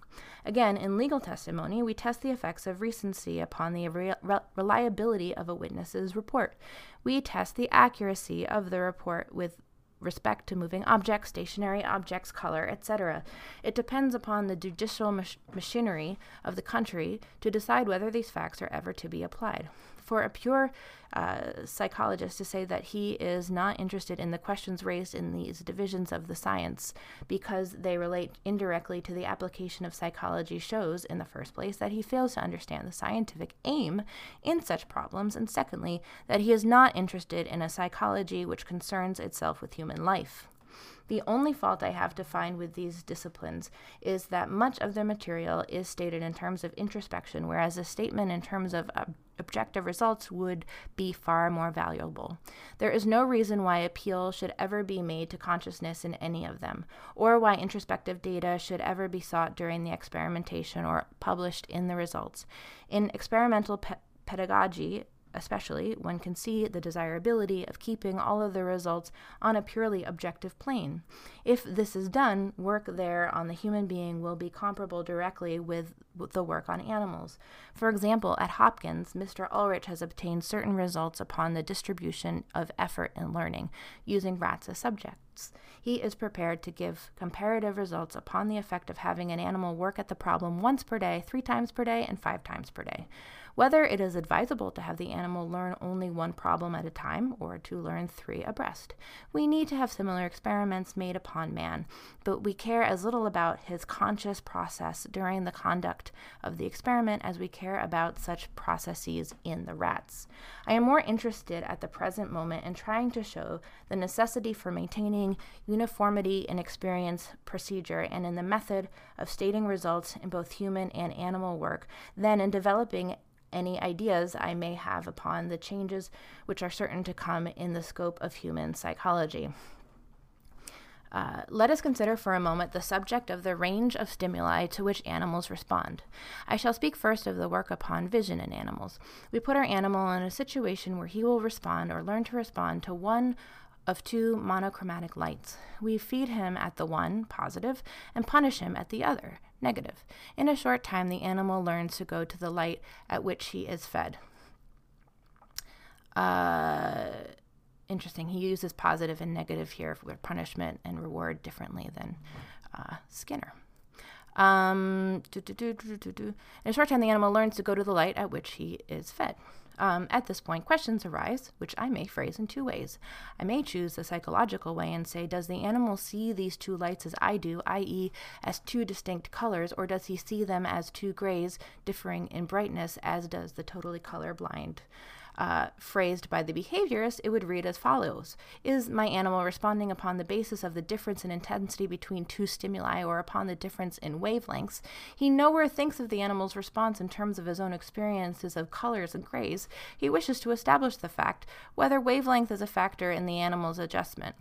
Again, in legal testimony, we test the effects of recency upon the re- re- reliability of a witness's report. We test the accuracy of the report with respect to moving objects, stationary objects, color, etc. It depends upon the judicial mach- machinery of the country to decide whether these facts are ever to be applied. For a pure uh, psychologist to say that he is not interested in the questions raised in these divisions of the science because they relate indirectly to the application of psychology shows, in the first place, that he fails to understand the scientific aim in such problems, and secondly, that he is not interested in a psychology which concerns itself with human life. The only fault I have to find with these disciplines is that much of their material is stated in terms of introspection, whereas a statement in terms of objective results would be far more valuable. There is no reason why appeal should ever be made to consciousness in any of them, or why introspective data should ever be sought during the experimentation or published in the results. In experimental pe- pedagogy, especially one can see the desirability of keeping all of the results on a purely objective plane. If this is done, work there on the human being will be comparable directly with the work on animals. For example, at Hopkins, Mr. Ulrich has obtained certain results upon the distribution of effort in learning using rats as subjects. He is prepared to give comparative results upon the effect of having an animal work at the problem once per day, three times per day, and five times per day whether it is advisable to have the animal learn only one problem at a time or to learn three abreast. We need to have similar experiments made upon man, but we care as little about his conscious process during the conduct of the experiment as we care about such processes in the rats. I am more interested at the present moment in trying to show the necessity for maintaining uniformity in experience procedure and in the method of stating results in both human and animal work than in developing any ideas I may have upon the changes which are certain to come in the scope of human psychology. Uh, let us consider for a moment the subject of the range of stimuli to which animals respond. I shall speak first of the work upon vision in animals. We put our animal in a situation where he will respond or learn to respond to one of two monochromatic lights. We feed him at the one, positive, and punish him at the other, negative. In a short time, the animal learns to go to the light at which he is fed. Uh, interesting. He uses positive and negative here for punishment and reward differently than uh, Skinner. Um, In a short time, the animal learns to go to the light at which he is fed. Um, at this point, questions arise, which I may phrase in two ways. I may choose the psychological way and say, Does the animal see these two lights as I do, i.e., as two distinct colors, or does he see them as two grays differing in brightness, as does the totally colorblind? Uh, phrased by the behaviorist, it would read as follows Is my animal responding upon the basis of the difference in intensity between two stimuli or upon the difference in wavelengths? He nowhere thinks of the animal's response in terms of his own experiences of colors and grays. He wishes to establish the fact whether wavelength is a factor in the animal's adjustment.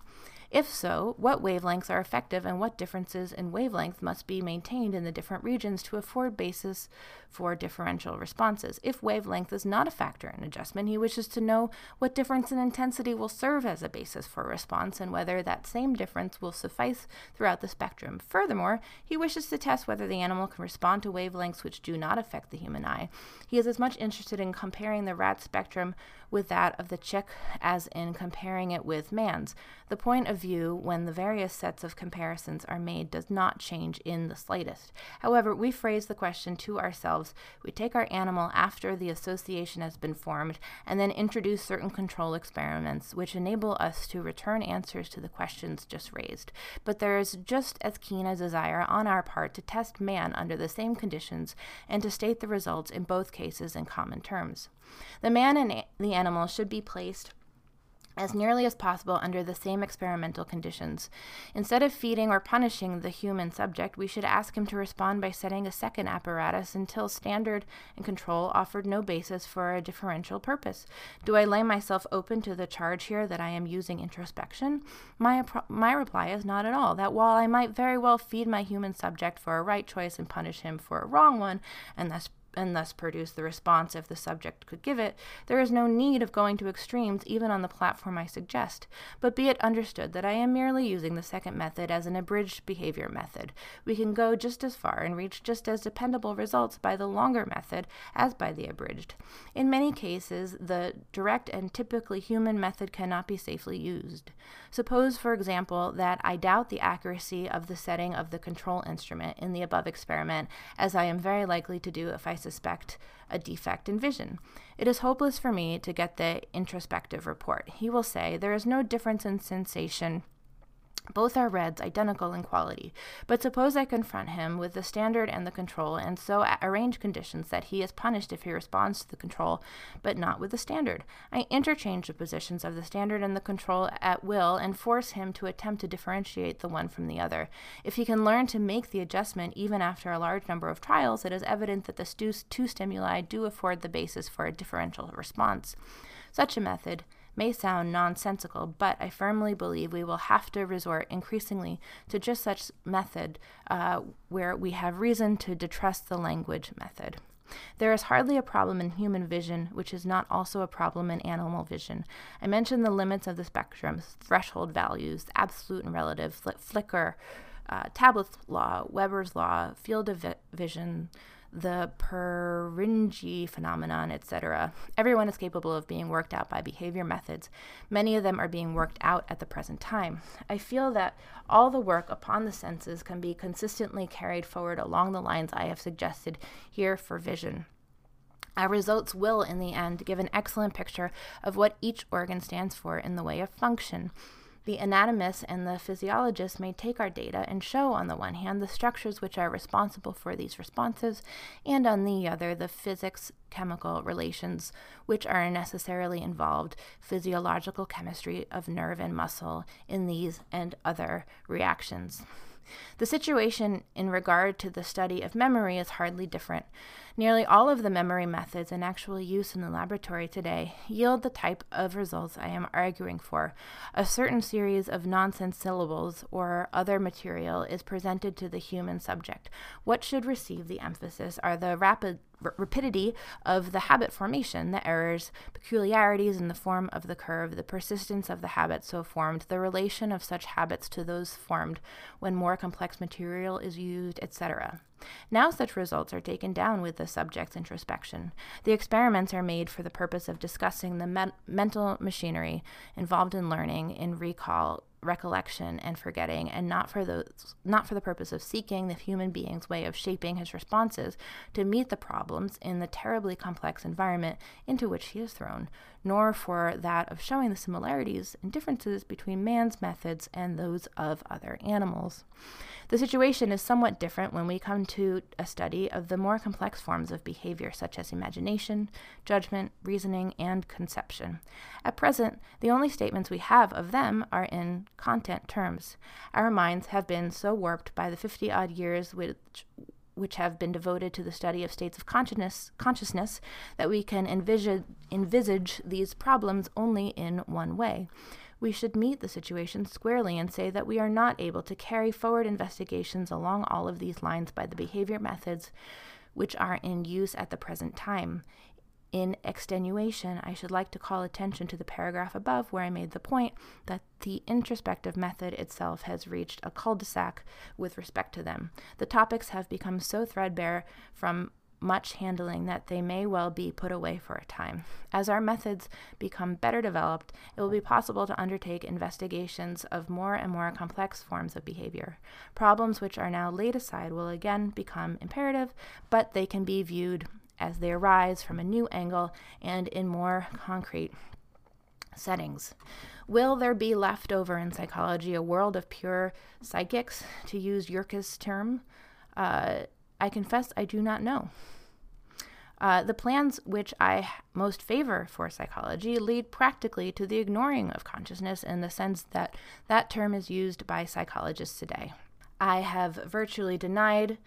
If so, what wavelengths are effective and what differences in wavelength must be maintained in the different regions to afford basis for differential responses? If wavelength is not a factor in adjustment, he wishes to know what difference in intensity will serve as a basis for response and whether that same difference will suffice throughout the spectrum. Furthermore, he wishes to test whether the animal can respond to wavelengths which do not affect the human eye. He is as much interested in comparing the rat spectrum with that of the chick as in comparing it with man's. The point of view when the various sets of comparisons are made does not change in the slightest. However, we phrase the question to ourselves, we take our animal after the association has been formed, and then introduce certain control experiments which enable us to return answers to the questions just raised. But there is just as keen a desire on our part to test man under the same conditions and to state the results in both cases in common terms. The man and the animal should be placed as nearly as possible under the same experimental conditions. Instead of feeding or punishing the human subject, we should ask him to respond by setting a second apparatus until standard and control offered no basis for a differential purpose. Do I lay myself open to the charge here that I am using introspection? My, my reply is not at all. That while I might very well feed my human subject for a right choice and punish him for a wrong one, and thus and thus produce the response if the subject could give it, there is no need of going to extremes even on the platform I suggest. But be it understood that I am merely using the second method as an abridged behavior method. We can go just as far and reach just as dependable results by the longer method as by the abridged. In many cases, the direct and typically human method cannot be safely used. Suppose, for example, that I doubt the accuracy of the setting of the control instrument in the above experiment, as I am very likely to do if I suspect a defect in vision. It is hopeless for me to get the introspective report. He will say, There is no difference in sensation both are reds, identical in quality. But suppose I confront him with the standard and the control, and so arrange conditions that he is punished if he responds to the control, but not with the standard. I interchange the positions of the standard and the control at will and force him to attempt to differentiate the one from the other. If he can learn to make the adjustment even after a large number of trials, it is evident that the two stimuli do afford the basis for a differential response. Such a method may sound nonsensical, but I firmly believe we will have to resort increasingly to just such method uh, where we have reason to distrust the language method. There is hardly a problem in human vision which is not also a problem in animal vision. I mentioned the limits of the spectrum, threshold values, absolute and relative, fl- flicker, uh, Talbot's law, Weber's law, field of vi- vision, the Purkinje phenomenon, etc. Everyone is capable of being worked out by behavior methods. Many of them are being worked out at the present time. I feel that all the work upon the senses can be consistently carried forward along the lines I have suggested here for vision. Our results will, in the end, give an excellent picture of what each organ stands for in the way of function. The anatomists and the physiologists may take our data and show, on the one hand, the structures which are responsible for these responses, and on the other, the physics chemical relations which are necessarily involved, physiological chemistry of nerve and muscle in these and other reactions. The situation in regard to the study of memory is hardly different. Nearly all of the memory methods in actual use in the laboratory today yield the type of results I am arguing for. A certain series of nonsense syllables or other material is presented to the human subject. What should receive the emphasis are the rapid rapidity of the habit formation, the errors, peculiarities in the form of the curve, the persistence of the habit so formed, the relation of such habits to those formed when more complex material is used, etc. Now, such results are taken down with the subject's introspection. The experiments are made for the purpose of discussing the me- mental machinery involved in learning, in recall, recollection and forgetting and not for the not for the purpose of seeking the human being's way of shaping his responses to meet the problems in the terribly complex environment into which he is thrown nor for that of showing the similarities and differences between man's methods and those of other animals. The situation is somewhat different when we come to a study of the more complex forms of behavior, such as imagination, judgment, reasoning, and conception. At present, the only statements we have of them are in content terms. Our minds have been so warped by the 50 odd years which which have been devoted to the study of states of consciousness, consciousness that we can envisage, envisage these problems only in one way. We should meet the situation squarely and say that we are not able to carry forward investigations along all of these lines by the behavior methods which are in use at the present time. In extenuation, I should like to call attention to the paragraph above where I made the point that the introspective method itself has reached a cul de sac with respect to them. The topics have become so threadbare from much handling that they may well be put away for a time. As our methods become better developed, it will be possible to undertake investigations of more and more complex forms of behavior. Problems which are now laid aside will again become imperative, but they can be viewed as they arise from a new angle and in more concrete settings. Will there be left over in psychology a world of pure psychics, to use Yerkes' term? Uh, I confess I do not know. Uh, the plans which I most favor for psychology lead practically to the ignoring of consciousness in the sense that that term is used by psychologists today. I have virtually denied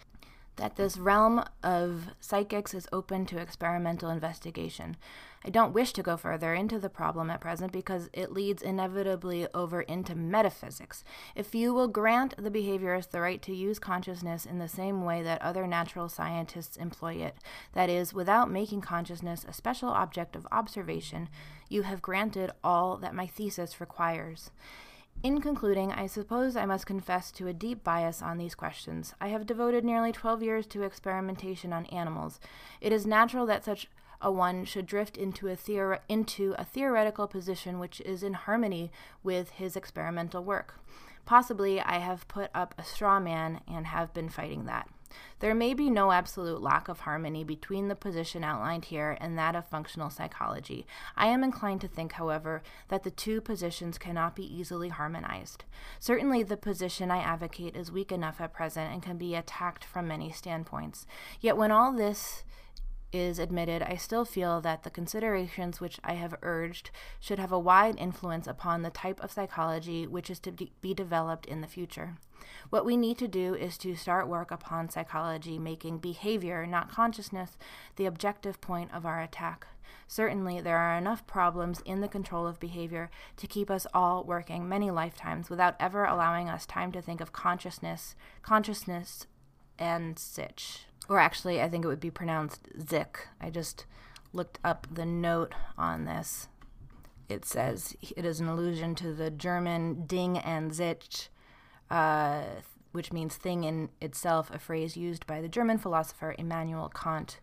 that this realm of psychics is open to experimental investigation. I don't wish to go further into the problem at present because it leads inevitably over into metaphysics. If you will grant the behaviorist the right to use consciousness in the same way that other natural scientists employ it, that is, without making consciousness a special object of observation, you have granted all that my thesis requires. In concluding, I suppose I must confess to a deep bias on these questions. I have devoted nearly 12 years to experimentation on animals. It is natural that such a one should drift into a, theor- into a theoretical position which is in harmony with his experimental work. Possibly I have put up a straw man and have been fighting that. There may be no absolute lack of harmony between the position outlined here and that of functional psychology. I am inclined to think, however, that the two positions cannot be easily harmonized. Certainly, the position I advocate is weak enough at present and can be attacked from many standpoints. Yet, when all this is admitted, I still feel that the considerations which I have urged should have a wide influence upon the type of psychology which is to be developed in the future. What we need to do is to start work upon psychology, making behavior, not consciousness, the objective point of our attack. Certainly, there are enough problems in the control of behavior to keep us all working many lifetimes without ever allowing us time to think of consciousness, consciousness, an sich or actually, I think it would be pronounced Zik. I just looked up the note on this. It says it is an allusion to the German Ding an Sich, uh, which means thing in itself, a phrase used by the German philosopher Immanuel Kant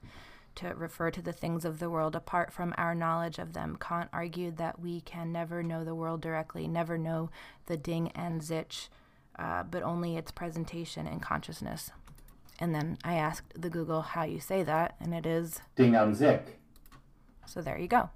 to refer to the things of the world apart from our knowledge of them. Kant argued that we can never know the world directly, never know the Ding an Sich, uh, but only its presentation in consciousness. And then I asked the Google how you say that, and it is Ding am Zik. So there you go.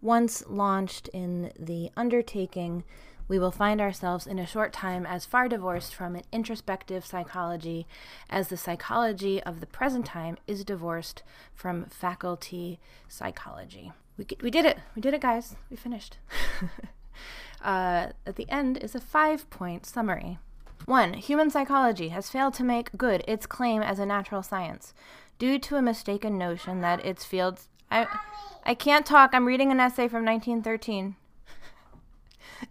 Once launched in the undertaking, we will find ourselves in a short time as far divorced from an introspective psychology as the psychology of the present time is divorced from faculty psychology. We, we did it. We did it, guys. We finished. uh, at the end is a five point summary. 1. Human psychology has failed to make good its claim as a natural science due to a mistaken notion that its fields. I, I can't talk. I'm reading an essay from 1913.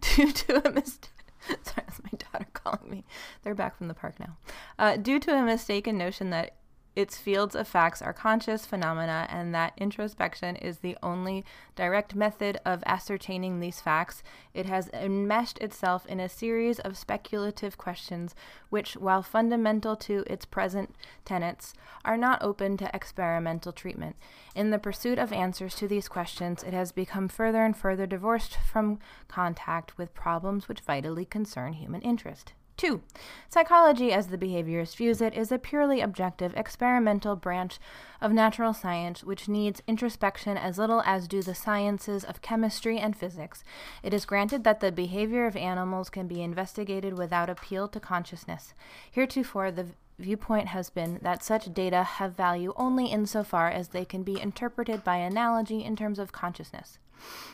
due to a mistake. Sorry, that's my daughter calling me. They're back from the park now. Uh, due to a mistaken notion that its fields of facts are conscious phenomena, and that introspection is the only direct method of ascertaining these facts. It has enmeshed itself in a series of speculative questions, which, while fundamental to its present tenets, are not open to experimental treatment. In the pursuit of answers to these questions, it has become further and further divorced from contact with problems which vitally concern human interest. Two, psychology, as the behaviorist views it, is a purely objective, experimental branch of natural science which needs introspection as little as do the sciences of chemistry and physics. It is granted that the behavior of animals can be investigated without appeal to consciousness. Heretofore, the viewpoint has been that such data have value only insofar as they can be interpreted by analogy in terms of consciousness.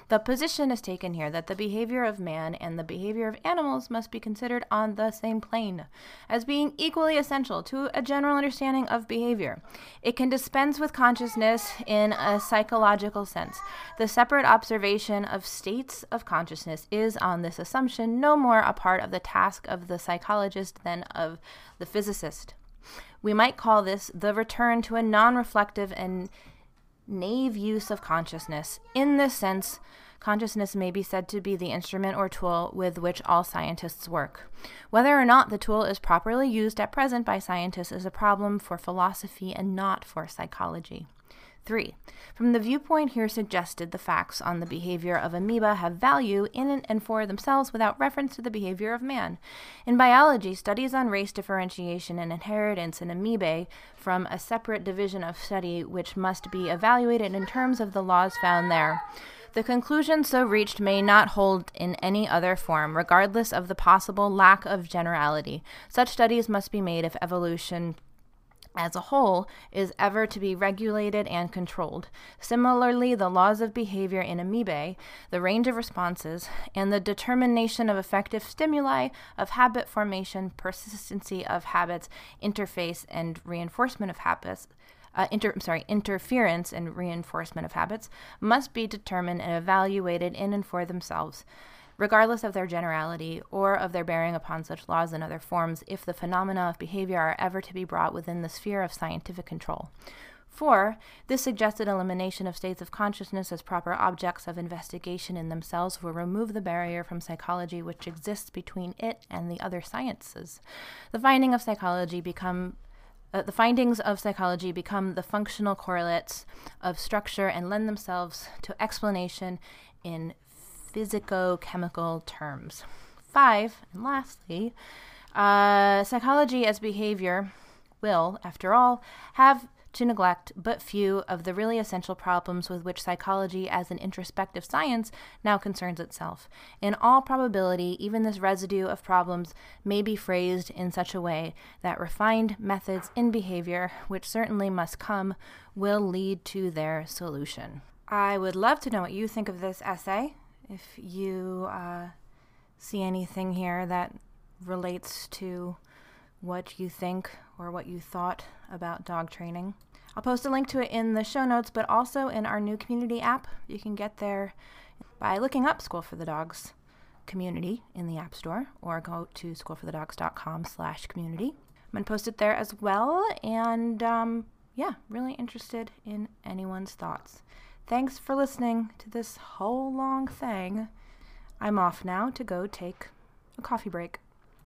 The position is taken here that the behavior of man and the behavior of animals must be considered on the same plane, as being equally essential to a general understanding of behavior. It can dispense with consciousness in a psychological sense. The separate observation of states of consciousness is, on this assumption, no more a part of the task of the psychologist than of the physicist. We might call this the return to a non reflective and naive use of consciousness. In this sense, consciousness may be said to be the instrument or tool with which all scientists work. Whether or not the tool is properly used at present by scientists is a problem for philosophy and not for psychology. 3. From the viewpoint here suggested, the facts on the behavior of amoeba have value in and for themselves without reference to the behavior of man. In biology, studies on race differentiation and inheritance in amoebae from a separate division of study which must be evaluated in terms of the laws found there. The conclusion so reached may not hold in any other form, regardless of the possible lack of generality. Such studies must be made if evolution as a whole is ever to be regulated and controlled. Similarly, the laws of behavior in amoebae, the range of responses, and the determination of effective stimuli of habit formation, persistency of habits, interface, and reinforcement of habits, uh, inter, sorry, interference and reinforcement of habits must be determined and evaluated in and for themselves regardless of their generality or of their bearing upon such laws and other forms, if the phenomena of behavior are ever to be brought within the sphere of scientific control. 4. This suggested elimination of states of consciousness as proper objects of investigation in themselves will remove the barrier from psychology which exists between it and the other sciences. The finding of psychology become uh, the findings of psychology become the functional correlates of structure and lend themselves to explanation in physicochemical terms. Five, and lastly, Uh, psychology as behavior will, after all, have to neglect but few of the really essential problems with which psychology as an introspective science now concerns itself. In all probability, even this residue of problems may be phrased in such a way that refined methods in behavior, which certainly must come, will lead to their solution. I would love to know what you think of this essay. If you uh, see anything here that relates to what you think or what you thought about dog training. I'll post a link to it in the show notes, but also in our new community app. You can get there by looking up School for the Dogs community in the App Store or go to schoolforthedogs.com slash community. I'm going to post it there as well. And um, yeah, really interested in anyone's thoughts. Thanks for listening to this whole long thing. I'm off now to go take a coffee break.